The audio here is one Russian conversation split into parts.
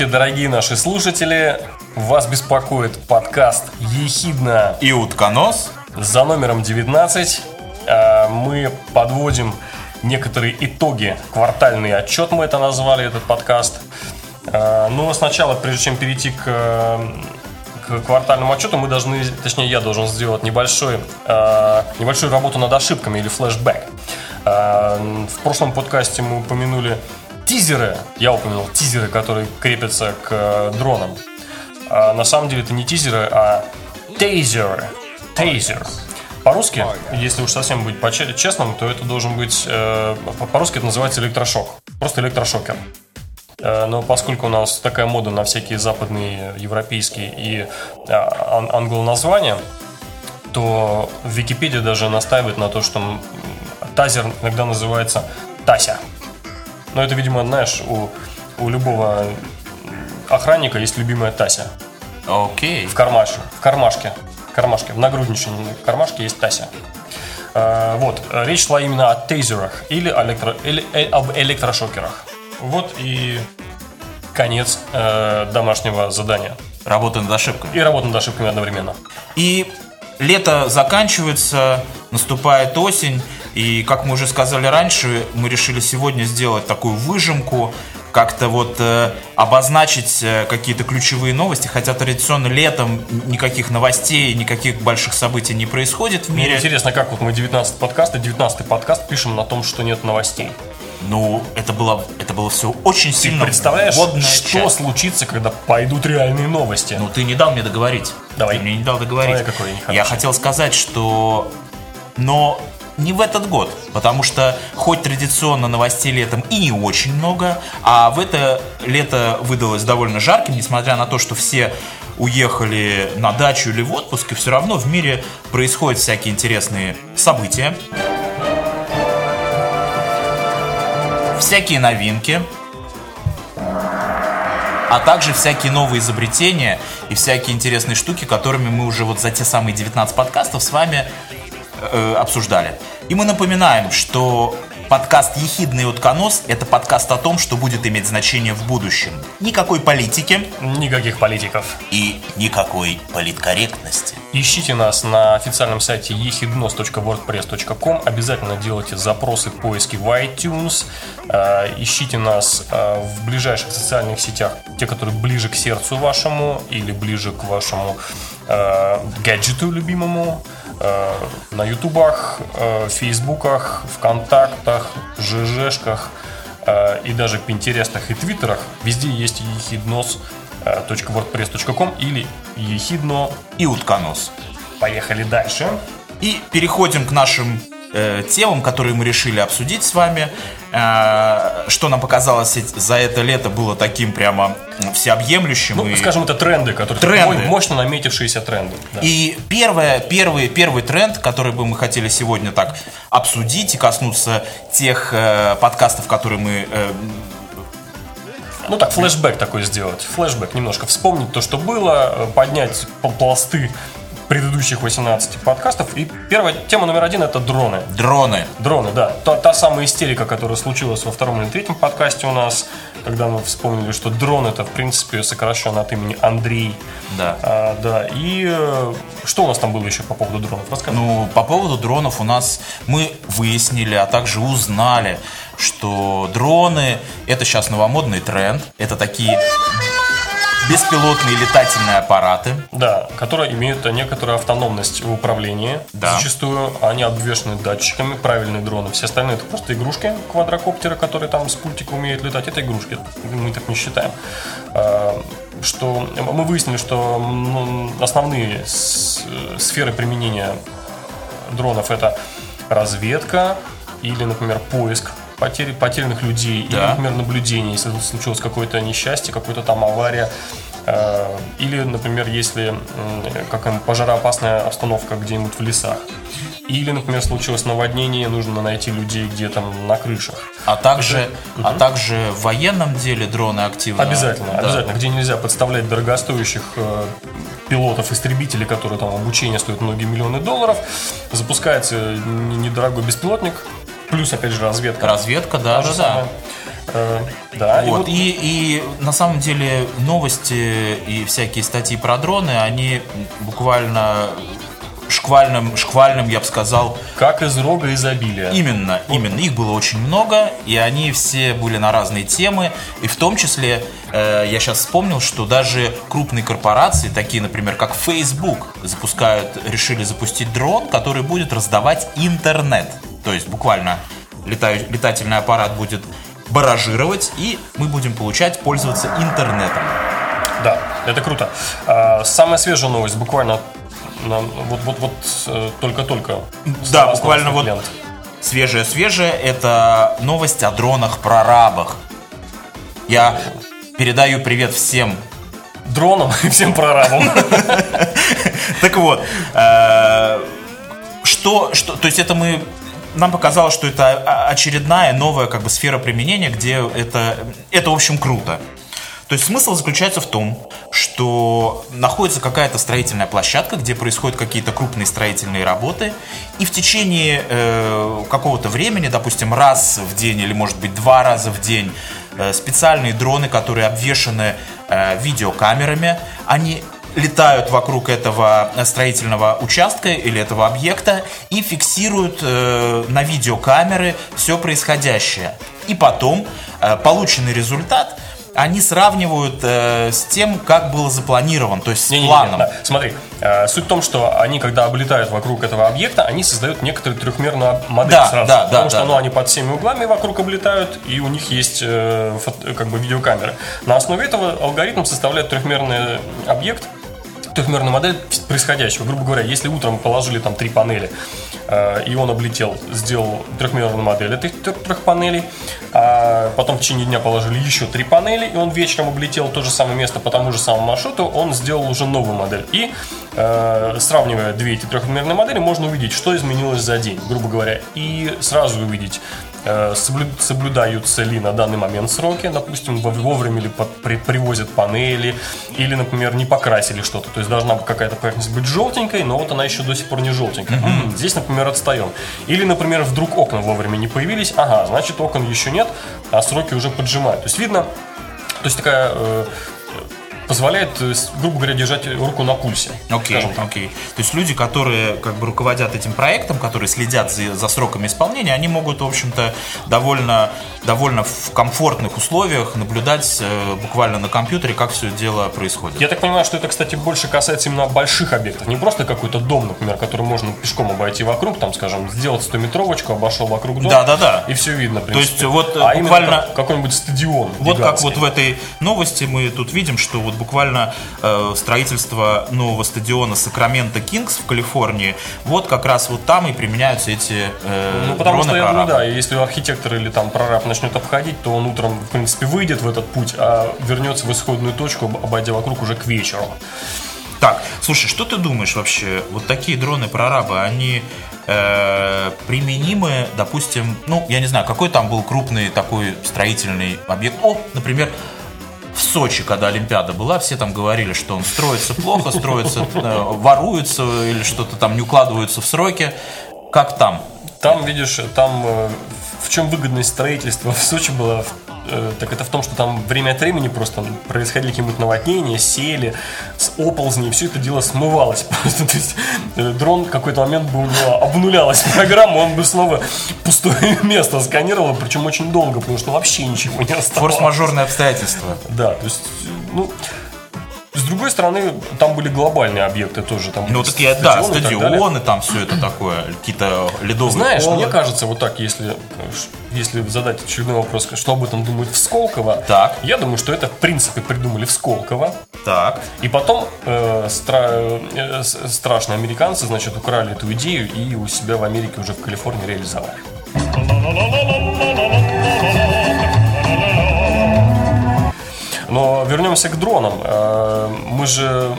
Здравствуйте, дорогие наши слушатели! Вас беспокоит подкаст «Ехидна» и «Утконос» за номером 19. А, мы подводим некоторые итоги, квартальный отчет мы это назвали, этот подкаст. А, но сначала, прежде чем перейти к, к квартальному отчету, мы должны, точнее я должен сделать небольшой, а, небольшую работу над ошибками или флешбэк. В прошлом подкасте мы упомянули тизеры, я упомянул тизеры, которые крепятся к э, дронам. А на самом деле это не тизеры, а тейзеры. Тейзер. По-русски, если уж совсем быть честным, то это должен быть... Э, по-русски это называется электрошок. Просто электрошокер. Э, но поскольку у нас такая мода на всякие западные, европейские и ан- англоназвания, то Википедия даже настаивает на то, что тазер иногда называется Тася. Но это, видимо, знаешь, у, у любого охранника есть любимая Тася. Окей. В кармаше. В кармашке. В кармашке. В нагрудничном кармашке есть Тася. Э, вот. Речь шла именно о тейзерах или, электро, или э, об электрошокерах. Вот и конец э, домашнего задания. Работа над ошибками. И работа над ошибками одновременно. И лето заканчивается, наступает осень. И, как мы уже сказали раньше, мы решили сегодня сделать такую выжимку, как-то вот э, обозначить э, какие-то ключевые новости, хотя традиционно летом никаких новостей, никаких больших событий не происходит в мире. Мне интересно, как вот мы 19 подкаст, 19 подкаст пишем на том, что нет новостей. Ну, это было, это было все очень сильно. Ты представляешь, что часть. случится, когда пойдут реальные новости? Ну, ты не дал мне договорить. Давай. Ты мне не дал договорить. Давай, какой я, я хотел сказать, что... Но не в этот год, потому что хоть традиционно новостей летом и не очень много, а в это лето выдалось довольно жарким, несмотря на то, что все уехали на дачу или в отпуск, и все равно в мире происходят всякие интересные события. Всякие новинки, а также всякие новые изобретения и всякие интересные штуки, которыми мы уже вот за те самые 19 подкастов с вами э, обсуждали. И мы напоминаем, что подкаст «Ехидный утконос» — это подкаст о том, что будет иметь значение в будущем. Никакой политики. Никаких политиков. И никакой политкорректности. Ищите нас на официальном сайте ехиднос.wordpress.com. Обязательно делайте запросы поиски в iTunes. Э, ищите нас э, в ближайших социальных сетях, те, которые ближе к сердцу вашему или ближе к вашему э, гаджету любимому. Э, на ютубах, э, фейсбуках, вконтактах, жжшках э, и даже пинтерестах и твиттерах везде есть ехиднос.wordpress.com или ехидно и утконос. Поехали дальше. И переходим к нашим э, темам, которые мы решили обсудить с вами. Э, что нам показалось за это лето было таким прямо всеобъемлющим. Ну, и... скажем, это тренды, которые тренды. мощно наметившиеся тренды. Да. И первое, первый, первый тренд, который бы мы хотели сегодня так обсудить и коснуться тех э, подкастов, которые мы э, ну так, флешбэк такой сделать. Флешбэк немножко вспомнить то, что было, э, поднять пласты предыдущих 18 подкастов. И первая тема номер один это дроны. Дроны. Дроны, да. Та, та самая истерика, которая случилась во втором или третьем подкасте у нас, когда мы вспомнили, что дрон это, в принципе, сокращен от имени Андрей. Да. А, да. И э, что у нас там было еще по поводу дронов? Расскажи. Ну, по поводу дронов у нас мы выяснили, а также узнали, что дроны это сейчас новомодный тренд. Это такие беспилотные летательные аппараты. Да, которые имеют некоторую автономность в управлении. Да. Зачастую они обвешаны датчиками, правильные дроны. Все остальные это просто игрушки квадрокоптеры, которые там с пультика умеют летать. Это игрушки, мы так не считаем. А, что мы выяснили, что ну, основные сферы применения дронов это разведка или, например, поиск потери, потерянных людей, да. или, например, наблюдение, если случилось какое-то несчастье, какая-то там авария, э, или, например, если какая-нибудь пожароопасная обстановка где-нибудь в лесах. Или, например, случилось наводнение, нужно найти людей где-то на крышах. А также, Это, а угу. также в военном деле дроны активно. Обязательно, да. обязательно. Где нельзя подставлять дорогостоящих э, пилотов-истребителей, которые там обучение стоит многие миллионы долларов. Запускается недорогой беспилотник, Плюс, опять же, разведка. Разведка, да, да, да. Э, да, вот, и, и на самом деле новости и всякие статьи про дроны, они буквально шквальным, шквальным, я бы сказал. Как из рога изобилия. Именно, именно. Их было очень много, и они все были на разные темы. И в том числе, э, я сейчас вспомнил, что даже крупные корпорации, такие, например, как Facebook, запускают, решили запустить дрон, который будет раздавать интернет. То есть буквально летаю, летательный аппарат будет баражировать, и мы будем получать, пользоваться интернетом. Да, это круто. А, самая свежая новость, буквально вот, вот, вот э, только-только. Да, буквально вот свежая-свежая, это новость о дронах-прорабах. Я передаю привет всем дронам и всем прорабам. Так вот, э, что, что, то есть это мы нам показалось, что это очередная новая как бы сфера применения, где это, это в общем круто. То есть смысл заключается в том, что находится какая-то строительная площадка, где происходят какие-то крупные строительные работы, и в течение э, какого-то времени, допустим, раз в день или, может быть, два раза в день, э, специальные дроны, которые обвешаны э, видеокамерами, они летают вокруг этого строительного участка или этого объекта и фиксируют э, на видеокамеры все происходящее. И потом э, полученный результат – они сравнивают э, с тем, как было запланировано, то есть с не, планом. Не, не, да. Смотри, э, суть в том, что они, когда облетают вокруг этого объекта, они создают некоторую трехмерную модель да, сразу. Да, потому да, что да, ну, они под всеми углами вокруг облетают, и у них есть э, фото, как бы видеокамеры. На основе этого алгоритм составляет трехмерный объект, трехмерную модель происходящего. Грубо говоря, если утром положили там три панели, э, и он облетел, сделал трехмерную модель этих трех панелей, а потом в течение дня положили еще три панели, и он вечером облетел то же самое место по тому же самому маршруту, он сделал уже новую модель. И э, сравнивая две эти трехмерные модели, можно увидеть, что изменилось за день, грубо говоря, и сразу увидеть, соблюдаются ли на данный момент сроки, допустим, вовремя ли привозят панели, или, например, не покрасили что-то. То есть должна какая-то поверхность быть желтенькой, но вот она еще до сих пор не желтенькая. Mm-hmm. Здесь, например, отстаем. Или, например, вдруг окна вовремя не появились, ага, значит окон еще нет, а сроки уже поджимают. То есть видно, то есть такая э, позволяет, э, грубо говоря, держать руку на пульсе. Окей, okay, окей. Okay. То есть люди, которые как бы руководят этим проектом, которые следят за, за сроками исполнения, они могут, в общем-то, довольно, довольно в комфортных условиях наблюдать э, буквально на компьютере, как все дело происходит. Я так понимаю, что это, кстати, больше касается именно больших объектов. Не просто какой-то дом, например, который можно пешком обойти вокруг, там, скажем, сделать стометровочку, обошел вокруг дома. Да, да, да. И все видно. То есть вот а буквально какой-нибудь стадион. Вот гигантский. как вот в этой новости мы тут видим, что вот буквально э, строительство нового стадиона Сакраменто Кингс в Калифорнии, вот как раз вот там и применяются эти э, Ну, потому что, я думаю, да, если архитектор или там прораб начнет обходить, то он утром, в принципе, выйдет в этот путь, а вернется в исходную точку, обойдя вокруг уже к вечеру. Так, слушай, что ты думаешь вообще? Вот такие дроны-прорабы, они э, применимы, допустим, ну, я не знаю, какой там был крупный такой строительный объект? О, например, в Сочи, когда Олимпиада была, все там говорили, что он строится плохо, строится, э, воруется или что-то там не укладываются в сроки. Как там? Там, видишь, там э, в чем выгодность строительства в Сочи была Э, так это в том, что там время от времени просто происходили какие-нибудь наводнения, сели, с оползни, все это дело смывалось просто. То есть э, дрон в какой-то момент бы у него обнулялась программа, он бы снова пустое место сканировал, причем очень долго, потому что вообще ничего не осталось. Форс-мажорные обстоятельства. Да, то есть, ну, с другой стороны, там были глобальные объекты тоже. Там ну, такие, да, стадионы, там все это такое, какие-то ледовые Знаешь, полы. мне кажется, вот так, если, если задать очередной вопрос, что об этом думают в Сколково, так. я думаю, что это, в принципе, придумали в Сколково. Так. И потом э, стра- э, страшные американцы, значит, украли эту идею и у себя в Америке уже в Калифорнии реализовали. Но вернемся к дронам. Э, мы же,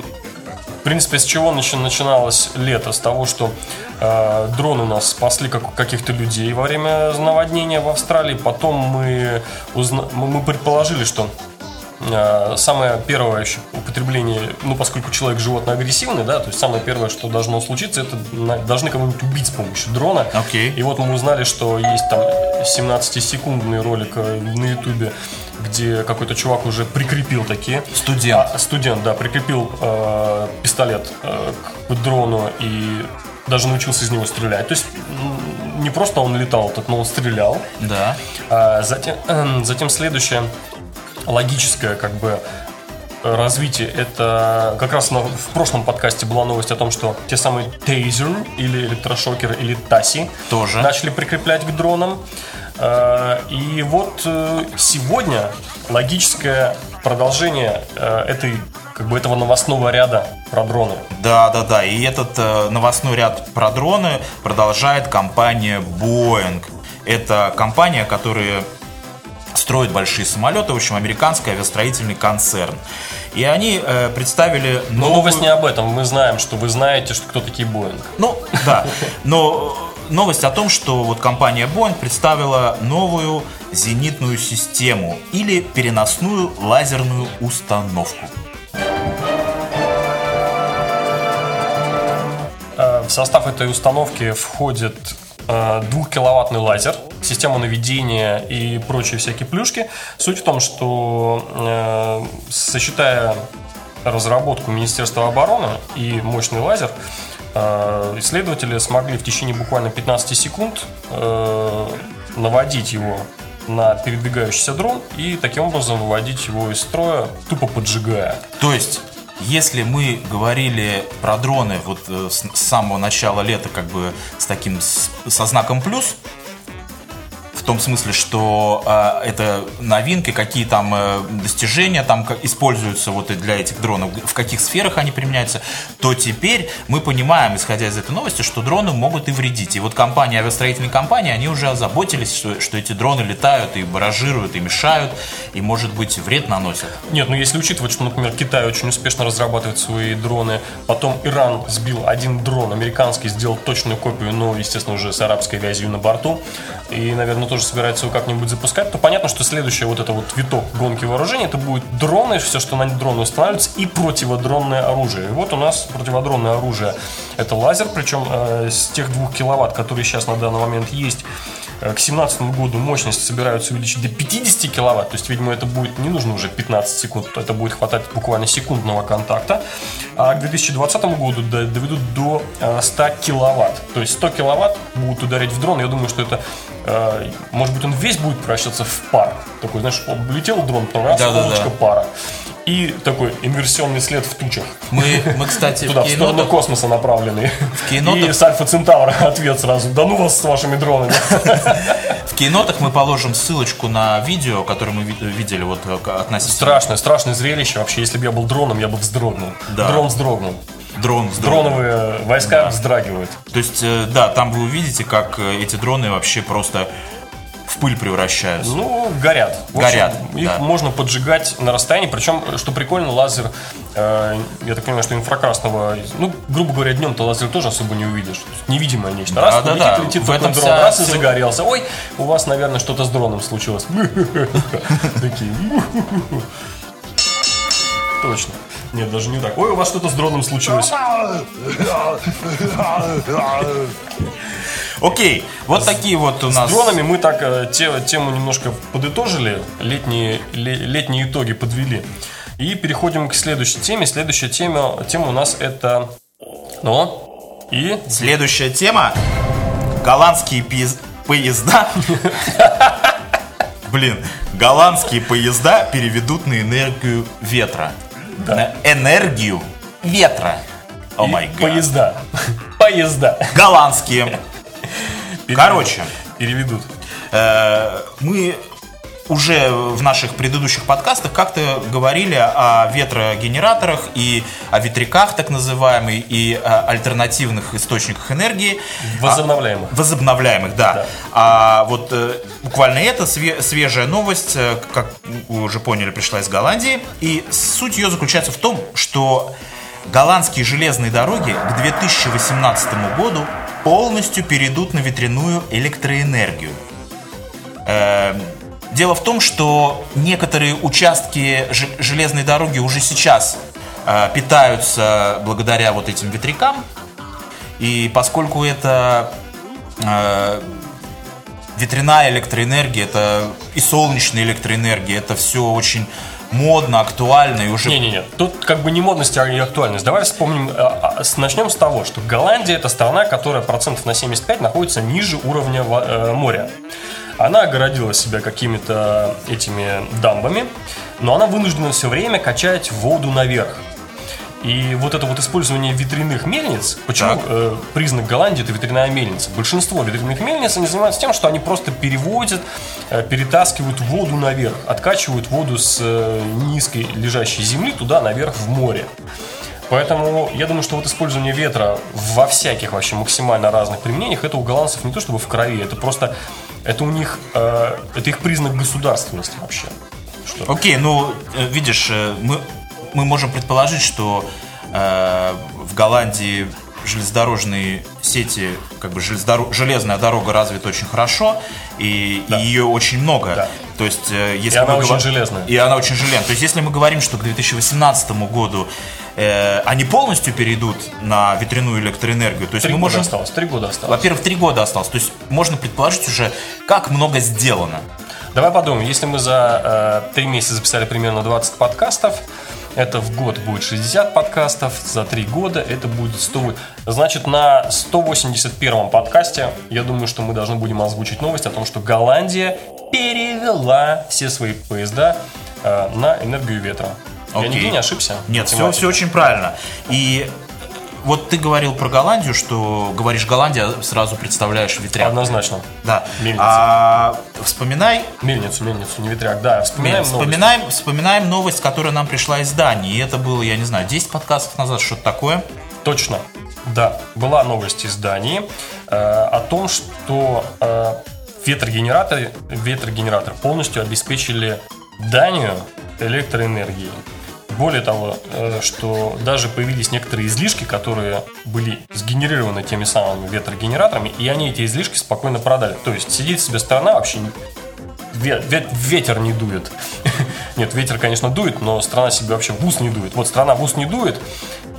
в принципе, с чего начиналось лето? С того, что э, дроны у нас спасли каких-то людей во время наводнения в Австралии. Потом мы, узна... мы предположили, что э, самое первое еще употребление, ну, поскольку человек животное агрессивный, да, то есть самое первое, что должно случиться, это должны кого-нибудь убить с помощью дрона. Okay. И вот мы узнали, что есть там 17-секундный ролик на ютубе, где какой-то чувак уже прикрепил такие. Студент. А, студент, да, прикрепил э, пистолет э, к дрону и даже научился из него стрелять. То есть не просто он летал этот, но он стрелял. Да. А, затем, эм, затем следующее логическое как бы развитие это как раз в прошлом подкасте была новость о том, что те самые тейзер или электрошокеры или таси Тоже. начали прикреплять к дронам. А, И вот э, сегодня логическое продолжение э, этой как бы этого новостного ряда про дроны. Да, да, да. И этот э, новостной ряд про дроны продолжает компания Boeing. Это компания, которая строит большие самолеты, в общем, американский авиастроительный концерн. И они э, представили Но новую- новость не об этом. Мы знаем, что вы знаете, что кто такие Боинг. Ну, да. Но новость о том, что вот компания Boeing представила новую зенитную систему или переносную лазерную установку. Э, В состав этой установки входит э, двухкиловаттный лазер, система наведения и прочие всякие плюшки. Суть в том, что э, сочетая разработку Министерства обороны и мощный лазер, э, исследователи смогли в течение буквально 15 секунд э, наводить его на передвигающийся дрон и таким образом выводить его из строя, тупо поджигая. То есть, если мы говорили про дроны вот э, с, самого начала лета как бы с таким со знаком плюс, в том смысле, что э, это новинки, какие там э, достижения там как используются вот и для этих дронов, в каких сферах они применяются, то теперь мы понимаем, исходя из этой новости, что дроны могут и вредить. И вот компании, авиастроительные компании, они уже озаботились, что, что эти дроны летают и баражируют, и мешают, и, может быть, вред наносят. Нет, ну если учитывать, что, например, Китай очень успешно разрабатывает свои дроны, потом Иран сбил один дрон, американский сделал точную копию, но, естественно, уже с арабской вязью на борту, и, наверное, тоже собирается его как-нибудь запускать, то понятно, что следующее вот это вот виток гонки вооружений, это будет дроны, все, что на дроны устанавливается, и противодронное оружие. И вот у нас противодронное оружие это лазер, причем э, с тех двух киловатт, которые сейчас на данный момент есть, э, к 2017 году мощность собираются увеличить до 50 киловатт, то есть, видимо, это будет не нужно уже 15 секунд, это будет хватать буквально секундного контакта, а к 2020 году до- доведут до э, 100 киловатт, то есть 100 киловатт будут ударить в дрон, я думаю, что это, э, может быть, он весь будет превращаться в пар, такой, знаешь, летел дрон, потом раз, Да-да-да. облачко пара, и такой инверсионный след в тучах. Мы, мы кстати, Туда, в в сторону космоса направленный. кинотах- И с Альфа Центавра ответ сразу. Да ну вас с вашими дронами. в кинотах мы положим ссылочку на видео, которое мы ви- видели вот э, относительно Страшное, страшное зрелище. Вообще, если бы я был дроном, я бы вздрогнул. Да. Дрон вздрогнул. Дрон. Дроновые войска вздрагивают. То есть, э, да, там вы увидите, как э, эти дроны вообще просто в пыль превращаются. Ну, горят. В общем, Горят, Их да. можно поджигать на расстоянии. Причем, что прикольно, лазер, э, я так понимаю, что инфракрасного, ну, грубо говоря, днем ты лазер тоже особо не увидишь. То есть Невидимое нечто. Да, Раз, да, летит, да. летит В этом дрон, вся раз и загорелся. Ой, у вас, наверное, что-то с дроном случилось. Такие. Точно. Нет, даже не так. Ой, у вас что-то с дроном случилось. Окей, вот такие вот у нас... С дронами мы так э, те- тему немножко подытожили, летние, ле- летние итоги подвели. И переходим к следующей теме. Следующая тема, тема у нас это... Ну, и... Следующая тема. Голландские пиз- поезда... Блин, голландские поезда переведут на энергию ветра. На энергию ветра. О май гад. Поезда. Поезда. Голландские. Короче, Переведут. Э, мы уже в наших предыдущих подкастах как-то говорили о ветрогенераторах и о ветряках, так называемых, и о альтернативных источниках энергии. Возобновляемых. А, возобновляемых, да. Да. А вот э, буквально это све- свежая новость, э, как вы уже поняли, пришла из Голландии. И суть ее заключается в том, что голландские железные дороги к 2018 году полностью перейдут на ветряную электроэнергию. Э, Дело в том, что некоторые участки железной дороги уже сейчас э, питаются благодаря вот этим ветрякам. И поскольку это э, ветряная электроэнергия, это и солнечная электроэнергия, это все очень модно, актуально и уже... Не-не-не, тут как бы не модность, а актуальность. Давай вспомним, а, а, с- начнем с того, что Голландия это страна, которая процентов на 75 находится ниже уровня э, моря. Она огородила себя какими-то этими дамбами, но она вынуждена все время качать воду наверх. И вот это вот использование ветряных мельниц, почему Так. э, признак Голландии это ветряная мельница? Большинство ветряных мельниц они занимаются тем, что они просто переводят, э, перетаскивают воду наверх, откачивают воду с э, низкой лежащей земли туда наверх в море. Поэтому я думаю, что вот использование ветра во всяких вообще максимально разных применениях, это у голландцев не то чтобы в крови, это просто, это у них, э, это их признак государственности вообще. Что? Окей, ну, э, видишь, э, мы, мы можем предположить, что э, в Голландии железнодорожные сети, как бы железнодоро- железная дорога развита очень хорошо, и, и ее очень много. Да. То есть, э, если И она очень говор- железная. И она очень железная. То есть, если мы говорим, что к 2018 году э, они полностью перейдут на ветряную электроэнергию, то есть Три мы можем... осталось, три года осталось. Во-первых, три года осталось. То есть можно предположить уже, как много сделано. Давай подумаем, если мы за э, три месяца записали примерно 20 подкастов, это в год будет 60 подкастов, за три года это будет 100. Значит, на 181 подкасте, я думаю, что мы должны будем озвучить новость о том, что Голландия перевела все свои поезда э, на энергию ветра. Я Окей. нигде не ошибся? Нет, все, все очень правильно. И вот ты говорил про Голландию, что говоришь Голландия, сразу представляешь ветряк. Однозначно. Да. Мельница. А вспоминай, Мельницу, мельницу, не ветряк. Да, вспоминаем новость. вспоминаем, вспоминаем новость, которая нам пришла из Дании. И это было, я не знаю, 10 подкастов назад, что-то такое. Точно. Да, была новость из Дании э, о том, что э, ветрогенераторы, ветрогенератор полностью обеспечили Данию электроэнергией. Более того, э, что даже появились некоторые излишки, которые были сгенерированы теми самыми ветрогенераторами, и они эти излишки спокойно продали. То есть сидит себе страна вообще ветер не дует. Нет, ветер, конечно, дует, но страна себе вообще в ус не дует. Вот страна в ус не дует,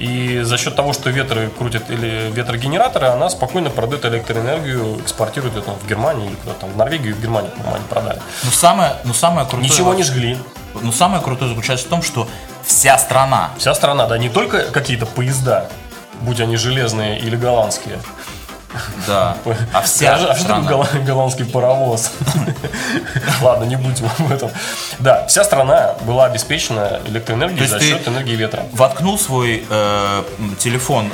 и за счет того, что ветры крутят или ветрогенераторы, она спокойно продает электроэнергию, экспортирует это в Германию или куда-то там, в Норвегию и в Германию, по-моему, они продали. Но самое, но самое крутое... Ничего не жгли. Но самое крутое заключается в том, что вся страна, Вся страна, да, не только какие-то поезда, будь они железные или голландские. Да, а вся А что страна. голланд- голландский паровоз? Ладно, не будем об этом. Да, вся страна была обеспечена электроэнергией за счет энергии ветра. Воткнул свой э, телефон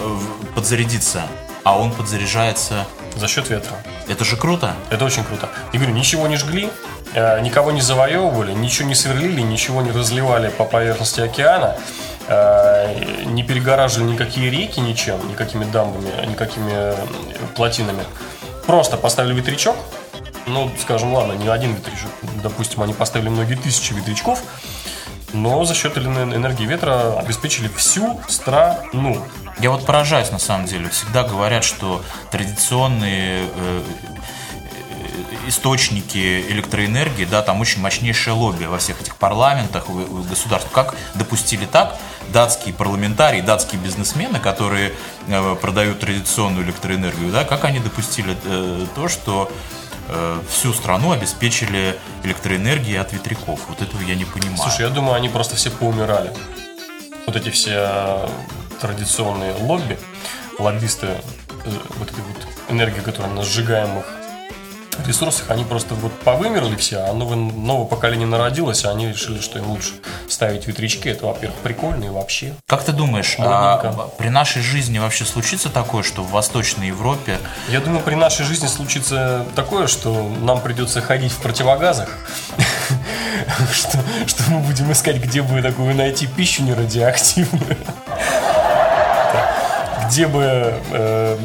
подзарядиться, а он подзаряжается. За счет ветра. Это же круто. Это очень круто. И говорю, ничего не жгли, э, никого не завоевывали, ничего не сверлили, ничего не разливали по поверхности океана, не перегораживали никакие реки ничем, никакими дамбами, никакими плотинами. Просто поставили ветрячок, ну, скажем, ладно, не один ветрячок, допустим, они поставили многие тысячи ветрячков, но за счет эне- энергии ветра обеспечили всю страну. Я вот поражаюсь на самом деле. Всегда говорят, что традиционные э, источники электроэнергии, да, там очень мощнейшее лобби во всех этих парламентах, в- в государствах. Как допустили так датские парламентарии, датские бизнесмены, которые э, продают традиционную электроэнергию, да, как они допустили э, то, что э, всю страну обеспечили электроэнергией от ветряков. Вот этого я не понимаю. Слушай, я думаю, они просто все поумирали. Вот эти все традиционные лобби, лоббисты вот этой вот энергии, которая на сжигаемых ресурсах, они просто вот повымерли все, а новое, новое поколение народилось, а они решили, что им лучше ставить ветрячки. Это, во-первых, прикольно и вообще. Как ты думаешь, а при нашей жизни вообще случится такое, что в Восточной Европе Я думаю, при нашей жизни случится такое, что нам придется ходить в противогазах, что, что мы будем искать, где бы такую найти пищу нерадиоактивную, где бы, э,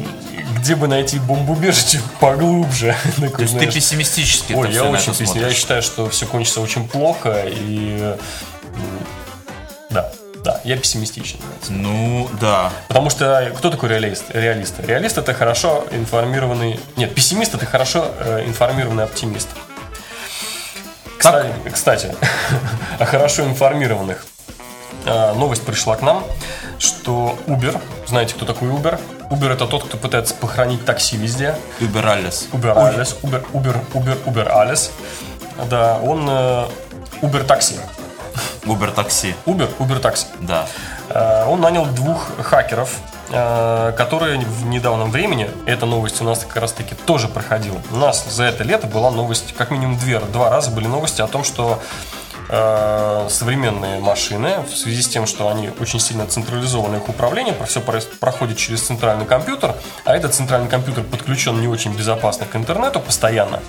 где бы найти бомбоубежище поглубже. Такой, То есть ты знаешь, пессимистически это Ой, я очень это пессимист. Я считаю, что все кончится очень плохо и да, да, я пессимистичен. Ну, да. Потому что кто такой реалист? Реалист. Реалист это хорошо информированный. Нет, пессимист это хорошо э, информированный оптимист. Кстати, кстати о хорошо информированных. Э, новость пришла к нам, что Uber, знаете, кто такой Uber? Uber это тот, кто пытается похоронить такси везде. Uber Alles. Uber Alles, Uber, Uber, Uber, Uber Alles. Да, он э, Uber такси. Uber такси. Uber, Uber такси. Да. Э, Он нанял двух хакеров, э, которые в недавнем времени, эта новость у нас как раз таки тоже проходила. У нас за это лето была новость, как минимум две, два раза были новости о том, что э, современные машины, в связи с тем, что они очень сильно централизованное их управление, все проходит через центральный компьютер, а этот центральный компьютер подключен не очень безопасно к интернету постоянно,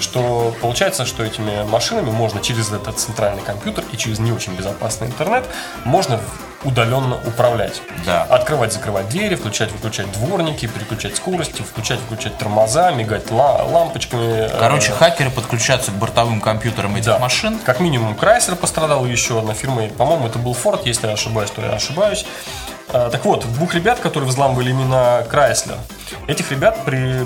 что получается, что этими машинами можно через этот центральный компьютер и через не очень безопасный интернет можно удаленно управлять. Да. Открывать, закрывать двери, включать, выключать дворники, переключать скорости, включать, выключать тормоза, мигать ла- лампочками. Короче, Э, хакеры подключаются к бортовым компьютерам этих да. машин. Как минимум Chrysler пострадал, еще одна фирма, по-моему, это был Ford, если я ошибаюсь, то я ошибаюсь. А, так вот, двух ребят, которые взламывали именно Chrysler, этих ребят при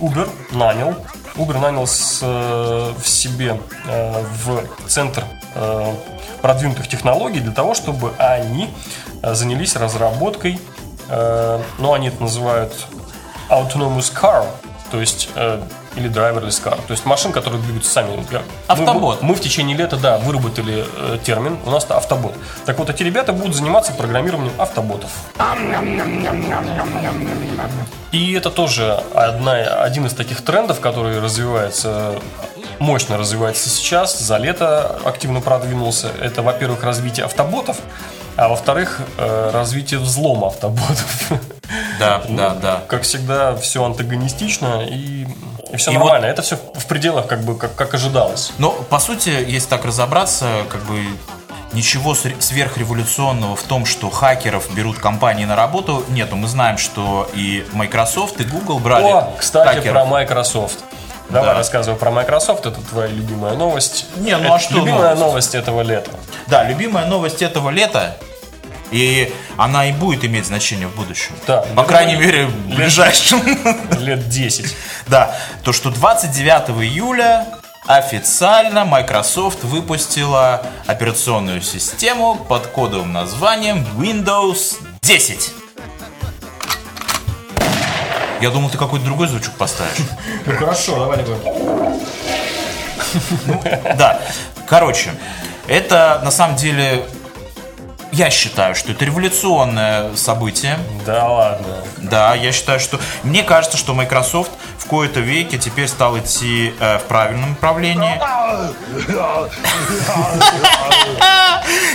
Uber нанял. Uber нанял с, э, в себе э, в центр э, продвинутых технологий для того, чтобы они занялись разработкой, ну, они это называют autonomous car, то есть или driverless car, то есть машин, которые двигаются сами. Автобот. Мы, мы в течение лета, да, выработали э, термин, у нас это автобот. Так вот, эти ребята будут заниматься программированием автоботов. И это тоже одна, один из таких трендов, который развивается, мощно развивается сейчас, за лето активно продвинулся. Это, во-первых, развитие автоботов, а во-вторых, э, развитие взлома автоботов. Да, Ну, да, да. Как всегда, все антагонистично и, все И нормально. Это все в пределах, как бы, как, как ожидалось. Но, по сути, если так разобраться, как бы ничего сверхреволюционного в том, что хакеров берут компании на работу, нету. Мы знаем, что и Microsoft, и Google брали О, кстати, хакеров. про Microsoft. Давай Да. рассказывай про Microsoft, это твоя любимая новость. Не, ну Это а что Любимая новость? новость этого лета. Да, любимая новость этого лета, и она и будет иметь значение в будущем. Да. По крайней мере, в ближайшем. Лет 10. Да, то, что 29 июля официально Microsoft выпустила операционную систему под кодовым названием Windows 10. Я думал, ты какой-то другой звучок поставишь. Ну хорошо, давай не Да, короче, это на самом деле, я считаю, что это революционное событие. Да ладно. Да, я считаю, что... Мне кажется, что Microsoft в кои-то веке теперь стал идти э, в правильном направлении.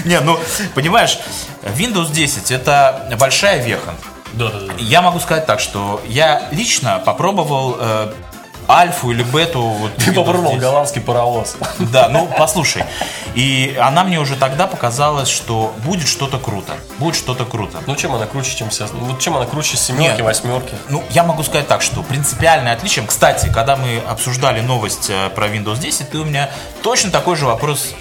Не, ну, понимаешь, Windows 10 это большая веха. Да, да, да. Я могу сказать так, что я лично попробовал э, альфу или бету. Вот, Ты попробовал 10. голландский паровоз. Да, ну послушай. И она мне уже тогда показалась, что будет что-то круто. Будет что-то круто. Ну чем она круче, чем сейчас? Вот чем она круче семерки, Нет. восьмерки? Ну, я могу сказать так, что принципиальное отличие... Кстати, когда мы обсуждали новость э, про Windows 10, ты у меня точно такой же вопрос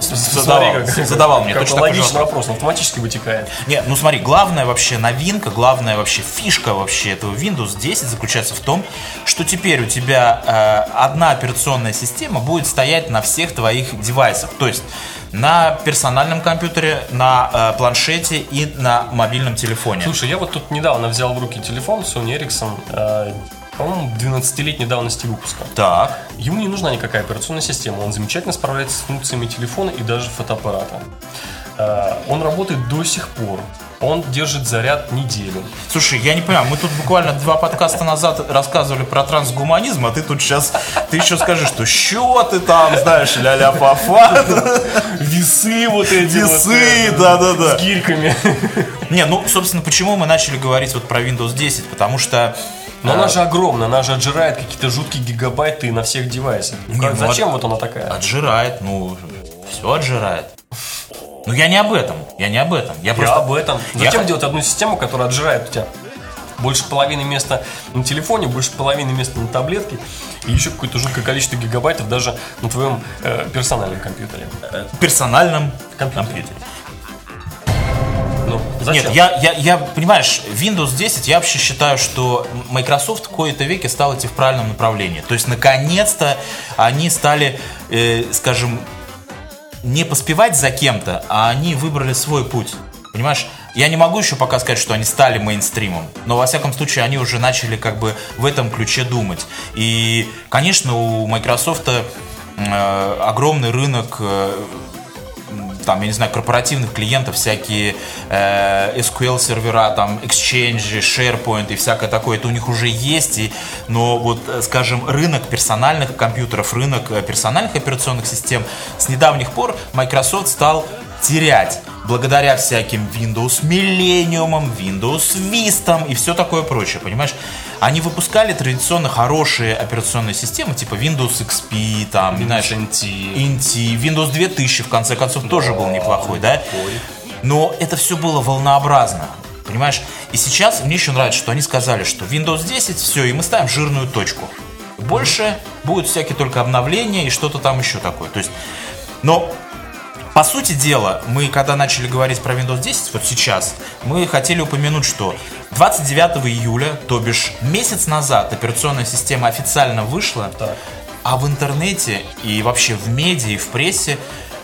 задавал, задавал мне как точно такой же логичный вопрос. вопрос, он автоматически вытекает. Нет, ну смотри, главная вообще новинка, главная вообще фишка вообще этого Windows 10 заключается в том, что теперь у тебя э, одна операционная система будет стоять на всех твоих девайсах. То есть на персональном компьютере, на э, планшете и на мобильном телефоне. Слушай, я вот тут недавно взял в руки телефон Sony Ericsson, э, по-моему, 12-летней давности выпуска. Так. Ему не нужна никакая операционная система, он замечательно справляется с функциями телефона и даже фотоаппарата. Э, Он работает до сих пор. Он держит заряд неделю. Слушай, я не понимаю, мы тут буквально два подкаста назад рассказывали про трансгуманизм, а ты тут сейчас, ты еще скажешь, что что ты там, знаешь, ля-ля фа Весы вот эти Весы, э, да-да-да. С гирьками. Не, ну, собственно, почему мы начали говорить вот про Windows 10? Потому что... Но э, она же огромная, она же отжирает какие-то жуткие гигабайты на всех девайсах. Ну, как- Не, ну, зачем от- вот она такая? Отжирает, ну, все отжирает. Ну, я не об этом, я не об этом. Я Я просто... об этом. Я Зачем хот- делать одну систему, которая отжирает у тебя больше половины места на телефоне, больше половины места на таблетке и еще какое-то жуткое количество гигабайтов даже на твоем э, персональном компьютере. Персональном Компьютере. компьютере. Ну, зачем? Нет, я, я, я, понимаешь, Windows 10, я вообще считаю, что Microsoft в кои-то веке стал идти в правильном направлении. То есть, наконец-то, они стали, э, скажем, не поспевать за кем-то, а они выбрали свой путь. Понимаешь, Я не могу еще пока сказать, что они стали мейнстримом, но во всяком случае они уже начали как бы в этом ключе думать. И, конечно, у Microsoft э, огромный рынок э, там, я не знаю, корпоративных клиентов, всякие э, SQL сервера, там, Exchange, SharePoint и всякое такое, это у них уже есть, и, но вот, э, скажем, рынок персональных компьютеров, рынок э, персональных операционных систем с недавних пор Microsoft стал терять благодаря всяким Windows Millennium, Windows Vista и все такое прочее, понимаешь? Они выпускали традиционно хорошие операционные системы, типа Windows XP, там, Windows знаешь, NT. NT, Windows 2000, в конце концов, тоже был неплохой, да? неплохой. Но это все было волнообразно. Понимаешь? И сейчас мне еще нравится, что они сказали, что Windows 10, все, и мы ставим жирную точку. Больше будут всякие только обновления и что-то там еще такое. То есть, но по сути дела, мы когда начали говорить про Windows 10, вот сейчас, мы хотели упомянуть, что 29 июля, то бишь месяц назад, операционная система официально вышла, Так. а в интернете и вообще в медиа и в прессе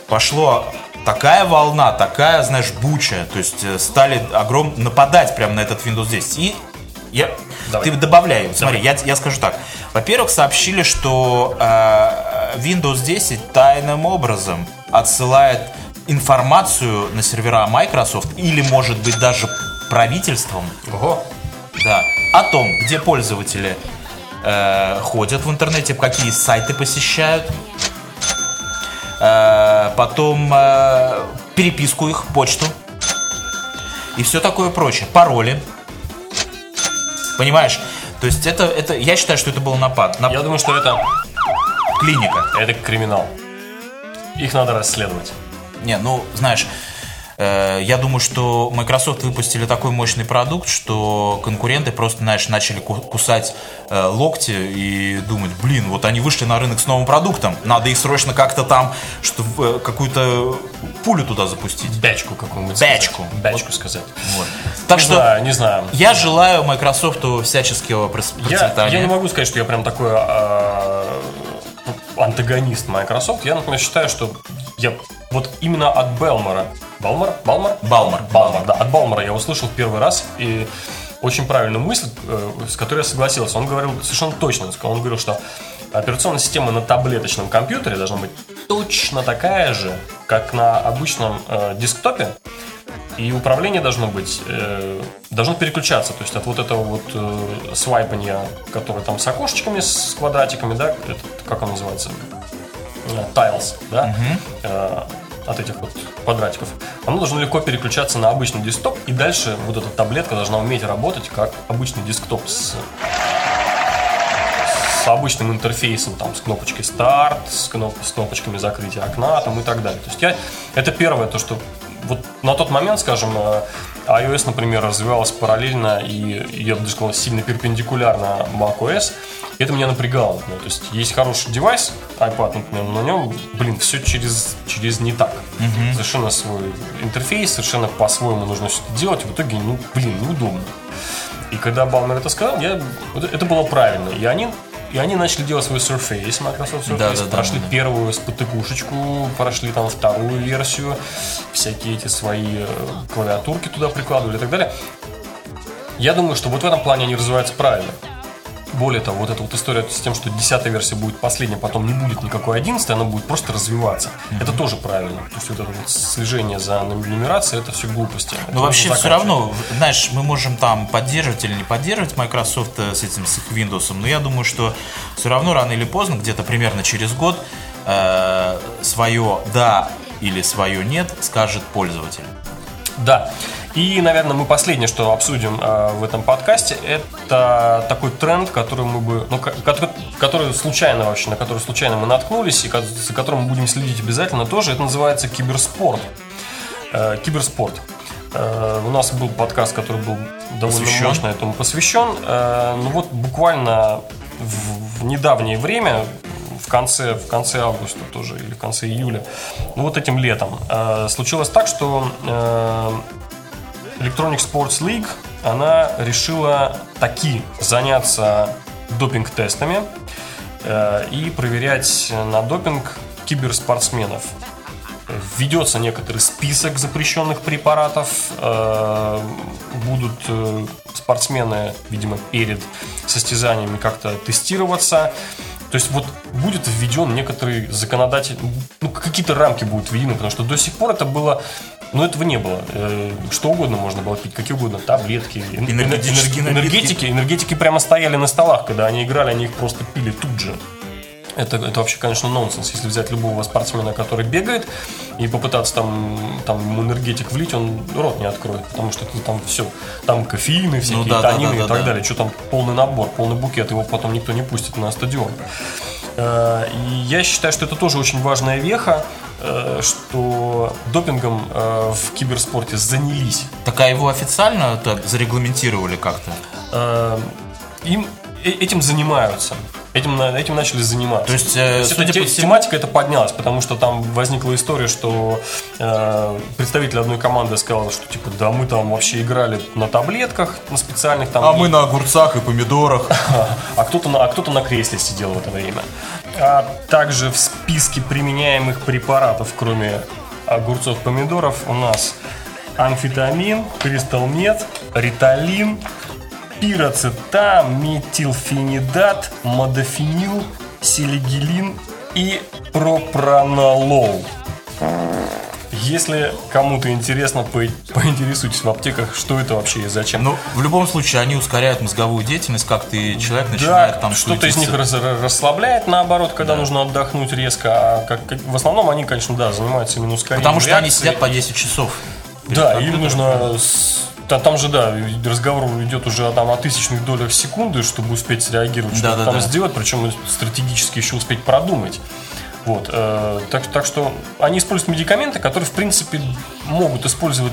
пошло такая волна, такая, знаешь, буча, то есть э, стали огром нападать прямо на этот Windows 10. И я, Давай. ты добавляй, смотри, я, я скажу так. Во-первых, сообщили, что э, Windows 10 тайным образом отсылает информацию на сервера Microsoft или, может быть, даже правительством, Ого. да, о том, где пользователи э, ходят в интернете, какие сайты посещают, Э, потом э, переписку их, почту и все такое прочее, пароли. Понимаешь? То есть это, это, я считаю, что это был напад, на Я думаю, что это, клиника. это криминал. Их надо расследовать. Не, ну, знаешь, э, я думаю, что Microsoft выпустили такой мощный продукт, что конкуренты просто, знаешь, начали ку- кусать э, локти и думать, блин, вот они вышли на рынок с новым продуктом, надо их срочно как-то там, что э, какую-то пулю туда запустить. Бячку какую-нибудь. Бячку. сказать. Бячку сказать. Вот. Так не что знаю, не знаю. я желаю Microsoft всяческого прос- Я, процветания. я не могу сказать, что я прям такой а, антагонист Microsoft. Я, например, считаю, что я вот именно от Белмора. Балмор? Балмор? Балмор. Балмор, да. От Балмора я услышал первый раз и очень правильную мысль, э, с которой я согласился. Он говорил совершенно точно. Он говорил, что операционная система на таблеточном компьютере должна быть точно такая же, как на обычном э, десктопе. И управление должно быть, э, должно переключаться, то есть от вот этого вот э, свайпания, которое там с окошечками, с квадратиками, да, это, как он называется, Э, tiles, да, э, от этих вот квадратиков, оно должно легко переключаться на обычный десктоп, и дальше вот эта таблетка должна уметь работать как обычный десктоп с с обычным интерфейсом, там, с кнопочкой старт, с, кноп- с кнопочками закрытия окна там, и так далее. То есть я, это первое, то, что вот на тот момент, скажем, э, iOS, например, развивалась параллельно и, я бы даже сказал, сильно перпендикулярно macOS. И это меня напрягало. например. То есть есть хороший девайс, iPad, например, но на нем, блин, все через, через не так. Совершенно свой интерфейс, совершенно по-своему нужно все это делать. В итоге, ну, блин, неудобно. И когда Балмер это сказал, я, это было правильно. И они, и они начали делать свой Surface, Microsoft Surface, Да, да, прошли да, да. первую спотыкушечку, прошли там вторую версию, всякие эти свои э, клавиатурки туда прикладывали и так далее. Я думаю, что вот в этом плане они развиваются правильно. Более того, вот эта вот история с тем, что 10 версия будет последняя, потом не будет никакой 11, она будет просто развиваться. Это тоже правильно. То есть вот это вот слежение за нумерацией, это все глупости. Ну, вообще, все равно, знаешь, мы можем там поддерживать или не поддерживать Microsoft э, с этим, с их Windows, но я думаю, что все равно рано или поздно, где-то примерно через год, э, свое «да» или свое «нет» скажет пользователь. Да. И, наверное, мы последнее, что обсудим э, в этом подкасте, это такой тренд, который мы бы, ну, ко- который, который случайно вообще, на который случайно мы наткнулись и за которым мы будем следить обязательно тоже. Это называется киберспорт. Э, киберспорт. Э, у нас был подкаст, который был довольно Посвящен. мощно этому посвящен. Э, ну вот буквально в, в недавнее время, в конце, в конце августа тоже или в конце июля, ну вот этим летом, э, случилось так, что э, Electronic Sports League, она решила таки заняться допинг-тестами э, и проверять на допинг киберспортсменов. введется некоторый список запрещенных препаратов. Э, будут э, спортсмены, видимо, перед состязаниями как-то тестироваться. То есть вот будет введен некоторый законодатель, ну какие-то рамки будут введены, потому что до сих пор это было но этого не было. Э, что угодно можно было пить, какие угодно таблетки, энергетики. Энергетики, энергетики прямо стояли на столах, когда они играли, они их просто пили тут же. Это, это вообще, конечно, нонсенс. Если взять любого спортсмена, который бегает, и попытаться там, там ему энергетик влить, он рот не откроет, потому что это там все, там кофеины, всякие ну, да, танины да, да, и так да. далее. Что там полный набор, полный букет, его потом никто не пустит на стадион. Э, и я считаю, что это тоже очень важная веха, э, что допингом э, в киберспорте занялись. Так а его официально так зарегламентировали как-то? Им этим занимаются этим, этим начали заниматься. То есть, э, То есть эта всему... тематика это поднялась, потому что там возникла история, что э, представитель одной команды сказал, что типа, да, мы там вообще играли на таблетках, на специальных там. А мы на огурцах и помидорах. А кто-то на, а кто-то на кресле сидел в это время. А также в списке применяемых препаратов, кроме огурцов, помидоров, у нас амфетамин, кристалмет, риталин, пироцетам, метилфенидат, модофенил, селигилин и пропранолол. Если кому-то интересно, поинтересуйтесь в аптеках, что это вообще и зачем. Ну, в любом случае, они ускоряют мозговую деятельность, как ты человек начинает да, там что-то из них рас расслабляет, наоборот, когда да. нужно отдохнуть резко. А как, как, в основном они, конечно, да, занимаются именно ускорением Потому что реакции. они сидят по 10 часов. Да, им нужно там же, да, разговор идет уже там, о тысячных долях секунды, чтобы успеть среагировать, что-то да, там да. сделать, причем стратегически еще успеть продумать. Вот, э, так, так что они используют медикаменты, которые, в принципе, могут использовать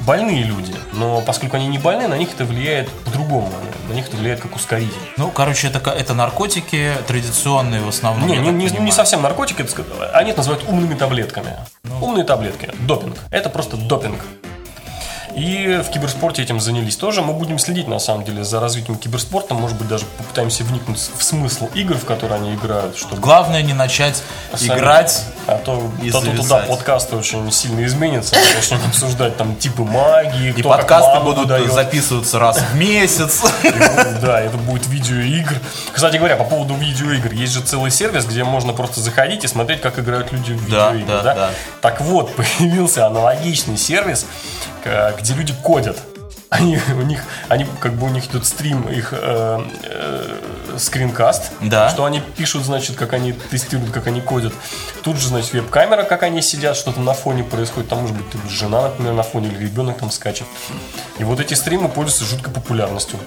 больные люди, но поскольку они не больны, на них это влияет по-другому, на них это влияет как ускоритель. Ну, короче, это, это наркотики традиционные в основном. Не, не, не, не совсем наркотики, это, они это называют умными таблетками. Ну. Умные таблетки, допинг. Это просто допинг. И в киберспорте этим занялись тоже. Мы будем следить, на самом деле, за развитием киберспорта. Может быть, даже попытаемся вникнуть в смысл игр, в которые они играют. Чтобы... Главное не начать Сами... играть А то, и то, то туда подкасты очень сильно изменятся. Начнем обсуждать там типы магии. И подкасты будут дает. записываться раз в месяц. Да, это будет видеоигр. Кстати говоря, по поводу видеоигр. Есть же целый сервис, где можно просто заходить и смотреть, как играют люди в видеоигры. Да, Так вот, появился аналогичный сервис, где люди кодят. Они, у них, они, как бы у них идет стрим, их э, э, скринкаст, да. что они пишут, значит, как они тестируют, как они кодят. Тут же, значит, веб-камера, как они сидят, что-то на фоне происходит. Там, может быть, жена, например, на фоне, или ребенок там скачет. И вот эти стримы пользуются жуткой популярностью.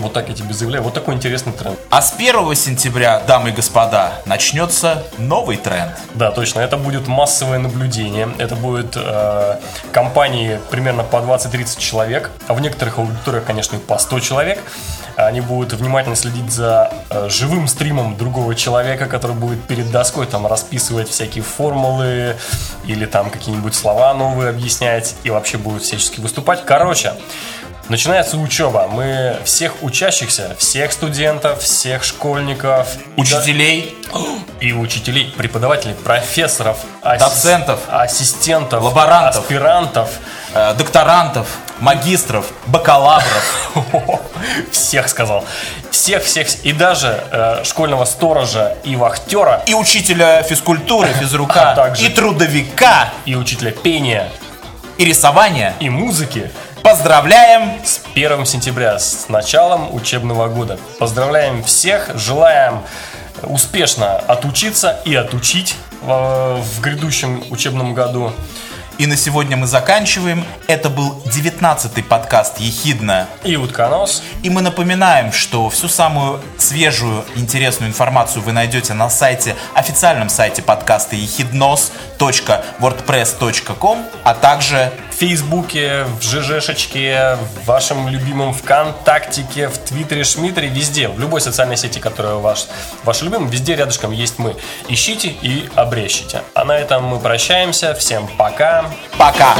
Вот так я тебе заявляю. Вот такой интересный тренд. А с 1 сентября, дамы и господа, начнется новый тренд. Да, точно. Это будет массовое наблюдение. Это будет э, компании примерно по 20-30 человек. А в некоторых аудиториях, конечно, и по 100 человек. Они будут внимательно следить за э, живым стримом другого человека, который будет перед доской там расписывать всякие формулы или там какие-нибудь слова новые объяснять и вообще будет всячески выступать. Короче, Начинается учеба. Мы всех учащихся, всех студентов, всех школьников, учителей и учителей, преподавателей, профессоров, доцентов, ассистентов, лаборантов, аспирантов, э, докторантов, магистров, бакалавров. Всех сказал. Всех, всех. И даже э, школьного сторожа и вахтера. И учителя физкультуры, физрука. А также и трудовика. И учителя пения. И рисования. И музыки. Поздравляем с 1 сентября, с началом учебного года. Поздравляем всех, желаем успешно отучиться и отучить в, в грядущем учебном году. И на сегодня мы заканчиваем. Это был 19-й подкаст «Ехидна» и «Утконос». И мы напоминаем, что всю самую свежую, интересную информацию вы найдете на сайте, официальном сайте подкаста ехиднос.wordpress.com, а также Фейсбуке, в ЖЖшечке, в вашем любимом ВКонтактике, в Твиттере, Шмиттере, везде, в любой социальной сети, которая ваш, ваш любим, везде рядышком есть мы. Ищите и обрещите. А на этом мы прощаемся. Всем пока. Пока.